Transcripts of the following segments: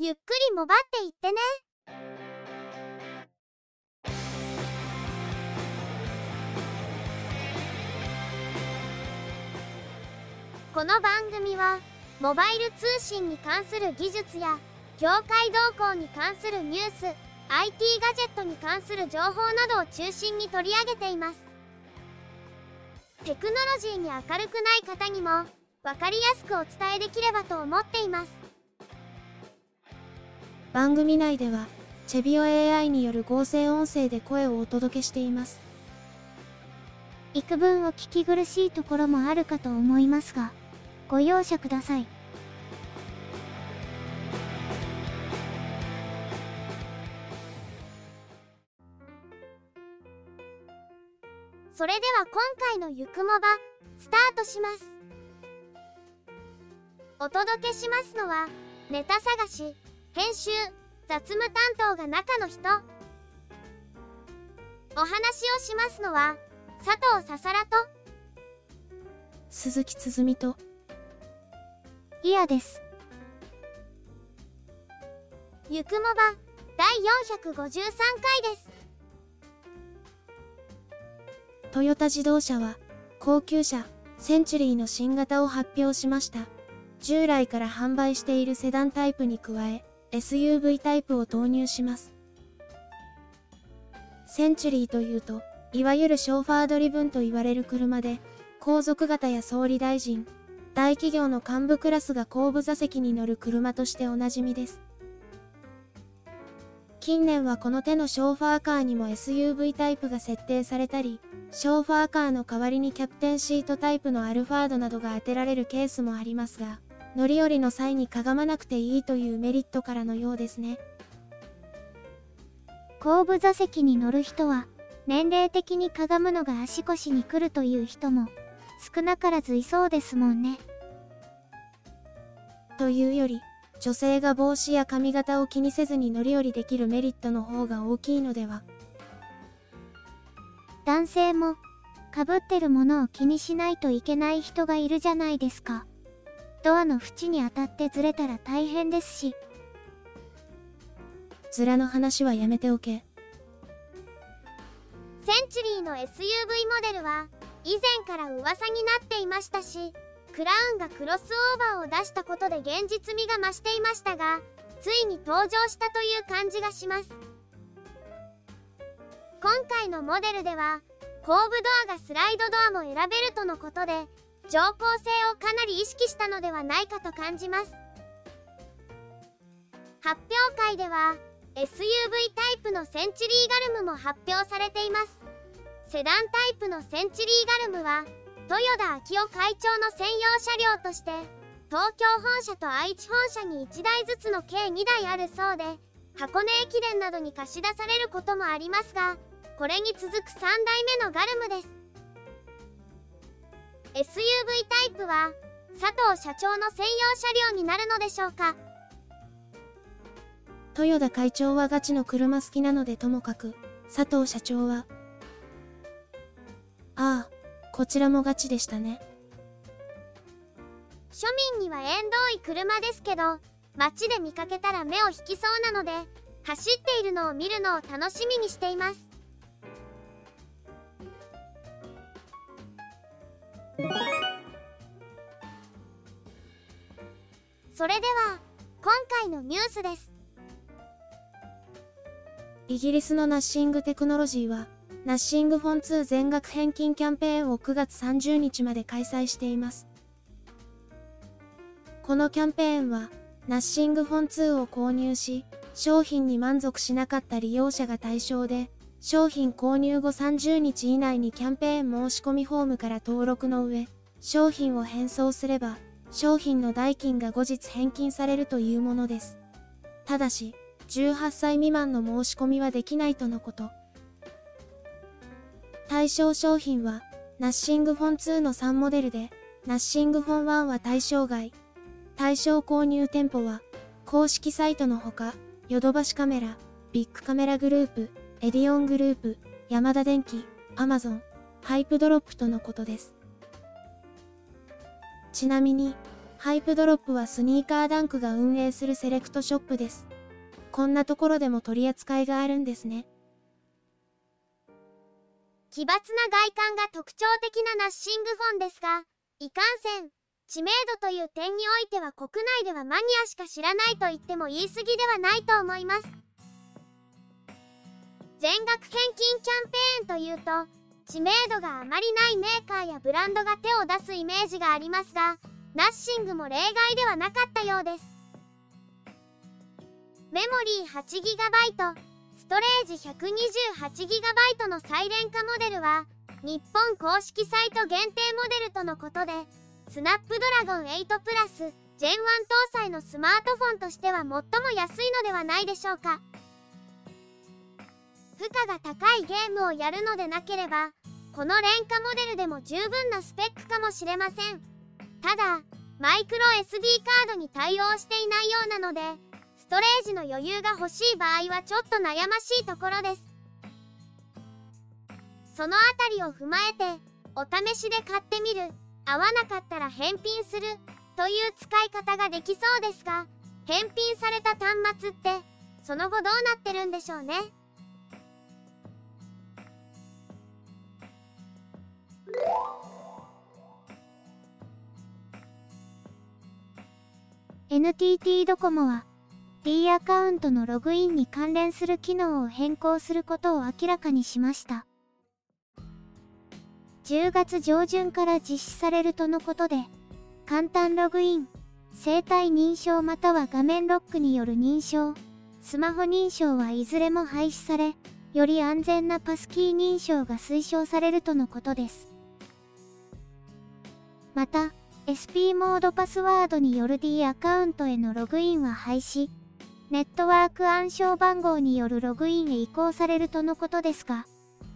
ゆっくりもばっていってね。この番組は、モバイル通信に関する技術や、業界動向に関するニュース、IT ガジェットに関する情報などを中心に取り上げています。テクノロジーに明るくない方にも、わかりやすくお伝えできればと思っています。番組内では、チェビオ AI による合成音声で声をお届けしています。幾分お聞き苦しいところもあるかと思いますが、ご容赦ください。それでは今回のゆくもば、スタートします。お届けしますのは、ネタ探し、編集、雑務担当が中の人。お話をしますのは、佐藤ささらと、鈴木つづみと、いやです。ゆくもば、第453回です。トヨタ自動車は、高級車、センチュリーの新型を発表しました。従来から販売しているセダンタイプに加え、SUV タイプを投入します。センチュリーというと、いわゆるショーファードリブンと言われる車で、皇族型や総理大臣、大企業の幹部クラスが後部座席に乗る車としておなじみです。近年はこの手のショーファーカーにも SUV タイプが設定されたり、ショーファーカーの代わりにキャプテンシートタイプのアルファードなどが当てられるケースもありますが、乗り降りの際にかがまなくていいというメリットからのようですね。後部座席に乗る人は、年齢的にかがむのが足腰に来るという人も少なからずいそうですもんね。というより、女性が帽子や髪型を気にせずに乗り降りできるメリットの方が大きいのでは。男性も、かぶってるものを気にしないといけない人がいるじゃないですか。ドアの縁に当たってずれたら大変ですし。ズラの話はやめておけ。センチュリーの SUV モデルは、以前から噂になっていましたし、クラウンがクロスオーバーを出したことで現実味が増していましたがついに登場したという感じがします今回のモデルでは後部ドアがスライドドアも選べるとのことで乗降性をかなり意識したのではないかと感じます。発表会では SUV タイプのセンチュリーガルムも発表されています。セダンタイプのセンチュリーガルムは豊田昭夫会長の専用車両として東京本社と愛知本社に1台ずつの計2台あるそうで箱根駅伝などに貸し出されることもありますがこれに続く3代目のガルムです。SUV タイプは佐藤社長の専用車両になるのでしょうか？豊田会長はガチの車好きなのでともかく佐藤社長はああこちらもガチでしたね。庶民には縁遠い車ですけど街で見かけたら目を引きそうなので走っているのを見るのを楽しみにしていますそれでは今回のニュースですイギリスのナッシングテクノロジーはナッシングフォン2全額返金キャンペーンを9月30日まで開催しています。このキャンペーンは、ナッシングフォン2を購入し、商品に満足しなかった利用者が対象で、商品購入後30日以内にキャンペーン申し込みフォームから登録の上、商品を返送すれば、商品の代金が後日返金されるというものです。ただし、18歳未満の申し込みはできないとのこと。対象商品は、 Nothing Phone 2の3モデルで、 Nothing Phone 1は対象外。対象購入店舗は、公式サイトのほか、ヨドバシカメラ、ビックカメラグループ、エディオングループ、ヤマダ電機、アマゾン、HYPEDROP とのことです。ちなみに、 HYPEDROP はスニーカーダンクが運営するセレクトショップです。こんなところでも取り扱いがあるんですね。奇抜な外観が特徴的な Nothing Phone ですが、いかんせん、知名度という点においては国内ではマニアしか知らないと言っても言い過ぎではないと思います。全額返金キャンペーンというと、知名度があまりないメーカーやブランドが手を出すイメージがありますが、ナッシングも例外ではなかったようです。メモリー 8GB、ストレージ 128GB のサイレン化モデルは、日本公式サイト限定モデルとのことで、スナップドラゴン8プラス Gen 1搭載のスマートフォンとしては最も安いのではないでしょうか。負荷が高いゲームをやるのでなければ、この廉価モデルでも十分なスペックかもしれません。ただ、マイクロ SD カードに対応していないようなので、ストレージの余裕が欲しい場合はちょっと悩ましいところです。そのあたりを踏まえて、お試しで買ってみる、合わなかったら返品する、という使い方ができそうですが、返品された端末って、その後どうなってるんでしょうね。NTT ドコモは D アカウントのログインに関連する機能を変更することを明らかにしました。10月上旬から実施されるとのことで、簡単ログイン、生体認証または画面ロックによる認証、スマホ認証はいずれも廃止され、より安全なパスキー認証が推奨されるとのことです。また、SP モードパスワードによる D アカウントへのログインは廃止。ネットワーク暗証番号によるログインへ移行されるとのことですが、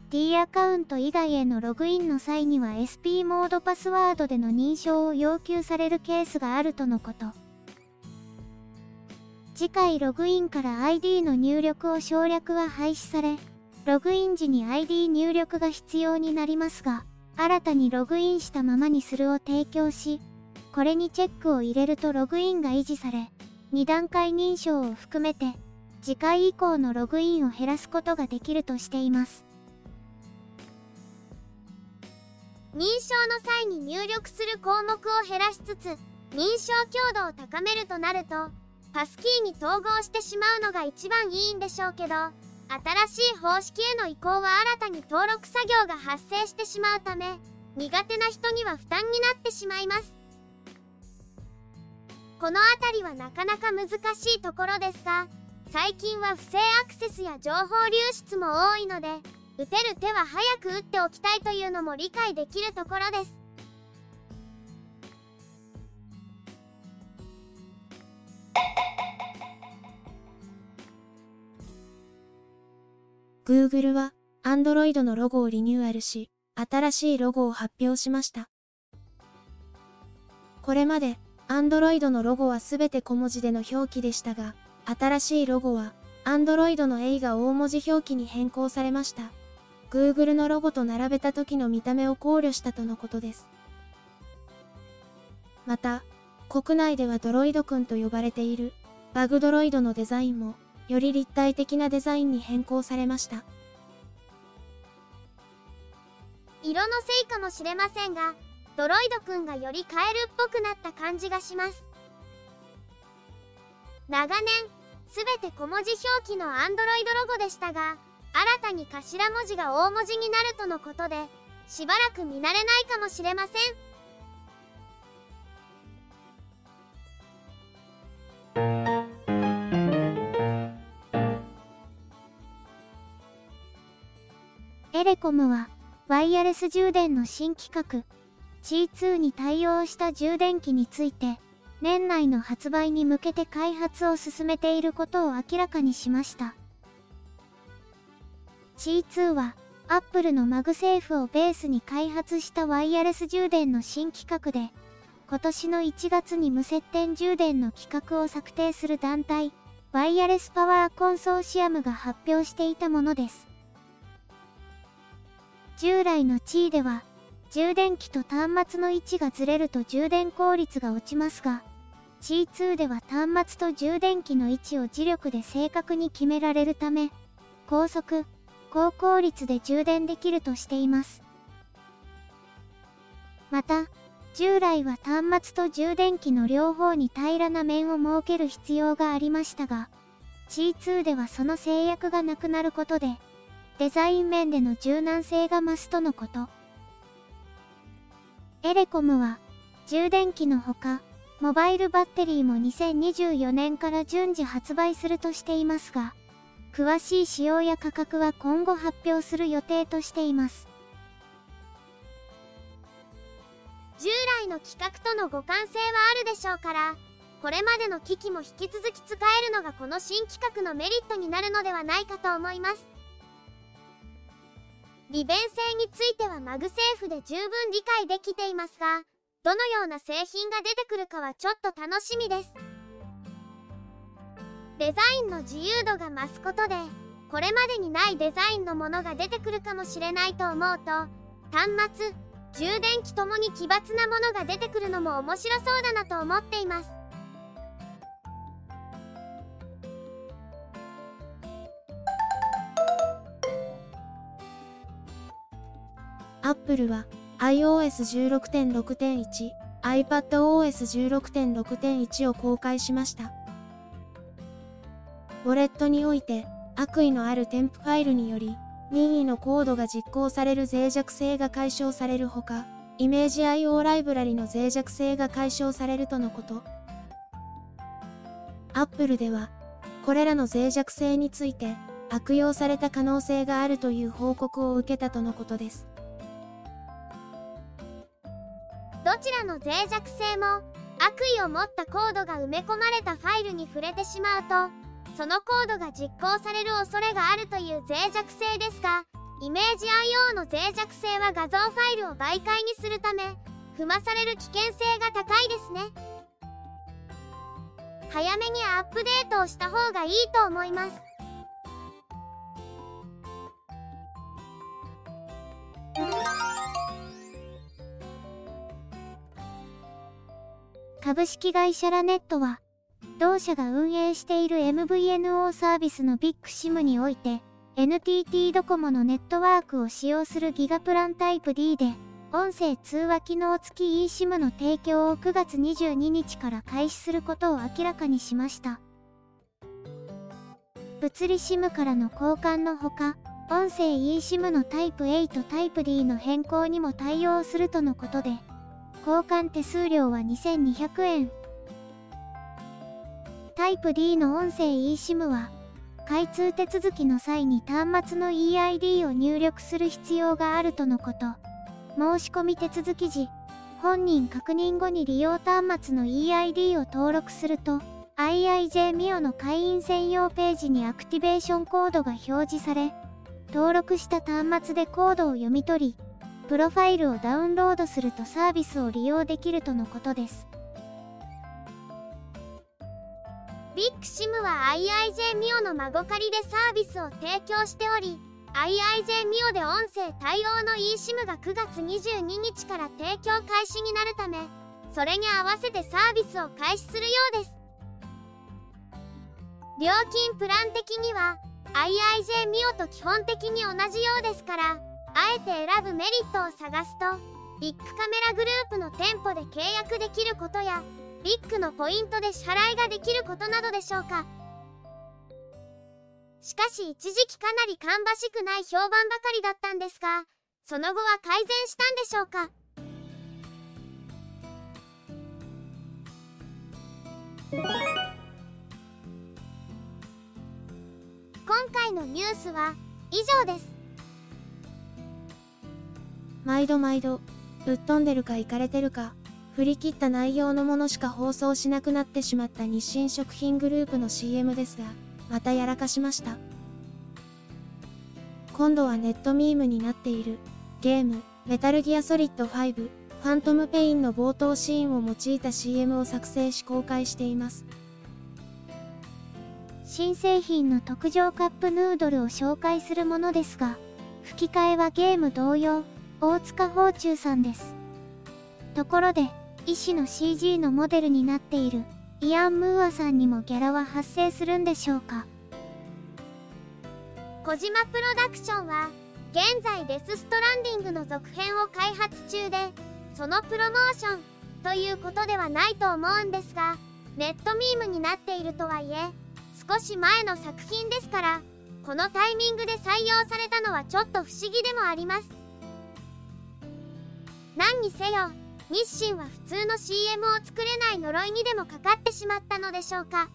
D アカウント以外へのログインの際には SP モードパスワードでの認証を要求されるケースがあるとのこと。次回ログインから ID の入力を省略は廃止され、ログイン時に ID 入力が必要になりますが、新たにログインしたままにするを提供し、これにチェックを入れるとログインが維持され、2段階認証を含めて、次回以降のログインを減らすことができるとしています。認証の際に入力する項目を減らしつつ、認証強度を高めるとなると、パスキーに統合してしまうのが一番いいんでしょうけど、新しい方式への移行は新たに登録作業が発生してしまうため苦手な人には負担になってしまいます。この辺りはなかなか難しいところですが最近は不正アクセスや情報流出も多いので打てる手は早く打っておきたいというのも理解できるところです。Google は Android のロゴをリニューアルし、新しいロゴを発表しました。これまで Android のロゴはすべて小文字での表記でしたが、新しいロゴは Android の A が大文字表記に変更されました。Google のロゴと並べた時の見た目を考慮したとのことです。また、国内ではドロイドくんと呼ばれているバグドロイドのデザインもより立体的なデザインに変更されました。色のせいかもしれませんが、ドロイドくんがよりカエルっぽくなった感じがします。長年、すべて小文字表記のアンドロイドロゴでしたが、新たに頭文字が大文字になるとのことで、しばらく見慣れないかもしれません。エレコムは、ワイヤレス充電の新規格、C2 に対応した充電器について、年内の発売に向けて開発を進めていることを明らかにしました。 Qi2 は、Apple の MagSafe をベースに開発したワイヤレス充電の新規格で、今年の1月に無接点充電の規格を策定する団体、 Wireless Power Consortium が発表していたものです。従来の地位では、充電器と端末の位置がずれると充電効率が落ちますが、C2 では端末と充電器の位置を磁力で正確に決められるため、高速、高効率で充電できるとしています。また、従来は端末と充電器の両方に平らな面を設ける必要がありましたが、C2 ではその制約がなくなることで、デザイン面での柔軟性が増すとのこと。エレコムは、充電器のほか、モバイルバッテリーも2024年から順次発売するとしていますが、詳しい仕様や価格は今後発表する予定としています。従来の規格との互換性はあるでしょうからこれまでの機器も引き続き使えるのがこの新規格のメリットになるのではないかと思います利便性については MagSafe で十分理解できていますがどのような製品が出てくるかはちょっと楽しみです。デザインの自由度が増すことでこれまでにないデザインのものが出てくるかもしれないと思うと端末充電器ともに奇抜なものが出てくるのも面白そうだなと思っています。アップルは iOS16.6.1、iPadOS16.6.1 を公開しました。ウォレットにおいて悪意のある添付ファイルにより任意のコードが実行される脆弱性が解消されるほか、イメージ IO ライブラリの脆弱性が解消されるとのこと。Apple では、これらの脆弱性について悪用された可能性があるという報告を受けたとのことです。ちらの脆弱性も悪意を持ったコードが埋め込まれたファイルに触れてしまうとそのコードが実行される恐れがあるという脆弱性ですがイメージ IO の脆弱性は画像ファイルを媒介にするため踏まされる危険性が高いですね。早めにアップデートをした方がいいと思います。株式会社ラネットは同社が運営している MVNO サービスのビッグ SIM において、NTT ドコモのネットワークを使用するギガプランタイプ D で、音声通話機能付き eSIM の提供を9月22日から開始することを明らかにしました。物理 SIM からの交換のほか、音声 eSIM のタイプ A とタイプ D の変更にも対応するとのことで、交換手数料は2200円。タイプ D の音声 eSIM は、開通手続きの際に端末の EID を入力する必要があるとのこと。申し込み手続き時、本人確認後に利用端末の EID を登録すると、IIJ ミオの会員専用ページにアクティベーションコードが表示され、登録した端末でコードを読み取り、プロファイルをダウンロードするとサービスを利用できるとのことです。ビッグシムは IIJ ミオの孫借りでサービスを提供しており IIJ ミオで音声対応の eSIM が9月22日から提供開始になるためそれに合わせてサービスを開始するようです料金プラン的には IIJ ミオと基本的に同じようですからあえて選ぶメリットを探すとビッグカメラグループの店舗で契約できることやビッグのポイントで支払いができることなどでしょうか。しかし一時期かなり芳しくない評判ばかりだったんですがその後は改善したんでしょうか。今回のニュースは以上です。毎度毎度ぶっ飛んでるかいかれてるか振り切った内容のものしか放送しなくなってしまった日清食品グループの CM ですが、またやらかしました。今度はネットミームになっている、ゲーム、メタルギアソリッド5、ファントムペインの冒頭シーンを用いた CM を作成し公開しています。新製品の特上カップヌードルを紹介するものですが、吹き替えはゲーム同様、大塚宝中さんです。ところで、医師の CG のモデルになっているイアン・ムーアさんにもギャラは発生するんでしょうか？小島プロダクションは現在デス・ストランディングの続編を開発中でそのプロモーションということではないと思うんですがネットミームになっているとはいえ少し前の作品ですからこのタイミングで採用されたのはちょっと不思議でもあります何にせよ日清は普通の CM を作れない呪いにでもかかってしまったのでしょうか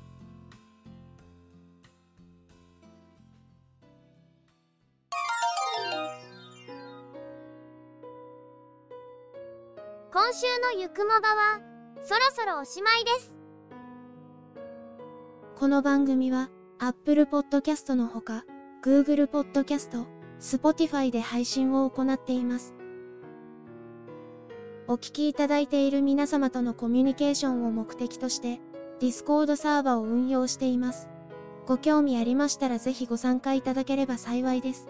今週のゆくもばはそろそろおしまいですこの番組は Apple Podcast のほか Google Podcast、Spotify で配信を行っています。お聞きいただいている皆様とのコミュニケーションを目的として Discord サーバを運用しています。ご興味ありましたらぜひご参加いただければ幸いです。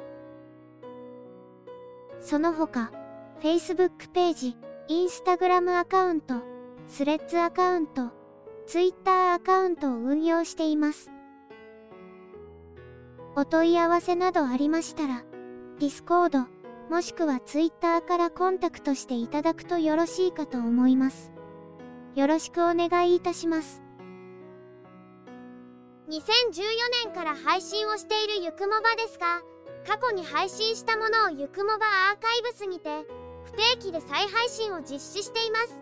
その他、Facebook ページ、Instagram アカウント、スレッズアカウント、Twitter アカウントを運用しています。お問い合わせなどありましたら、Discord、もしくは Twitter からコンタクトしていただくとよろしいかと思います。よろしくお願いいたします。2014年から配信をしているゆくもばですが過去に配信したものをゆくもばアーカイブスにて不定期で再配信を実施しています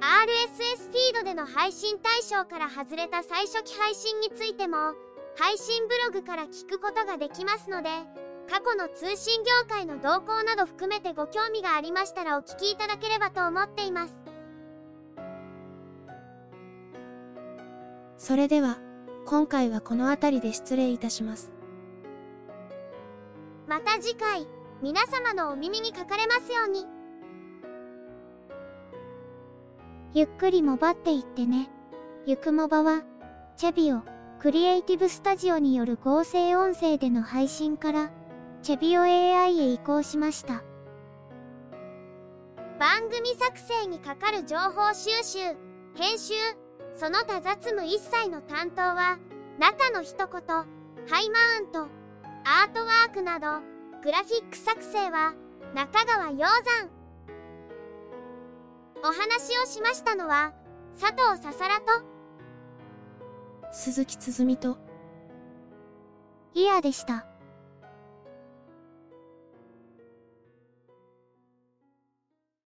RSS フィードでの配信対象から外れた最初期配信についても配信ブログから聞くことができますので過去の通信業界の動向など含めてご興味がありましたらお聞きいただければと思っていますそれでは、今回はこの辺りで失礼いたします。また次回皆様のお耳にかかれますようにゆっくりもばっていってね。ゆくもばは、チェビオ、クリエイティブスタジオによる合成音声での配信から、チェビオ AI へ移行しました。番組作成にかかる情報収集編集その他雑務一切の担当は中の一言ハイマウントアートワークなどグラフィック作成は中川鷹山お話をしましたのは佐藤ささらと鈴木つづみと、イヤでした。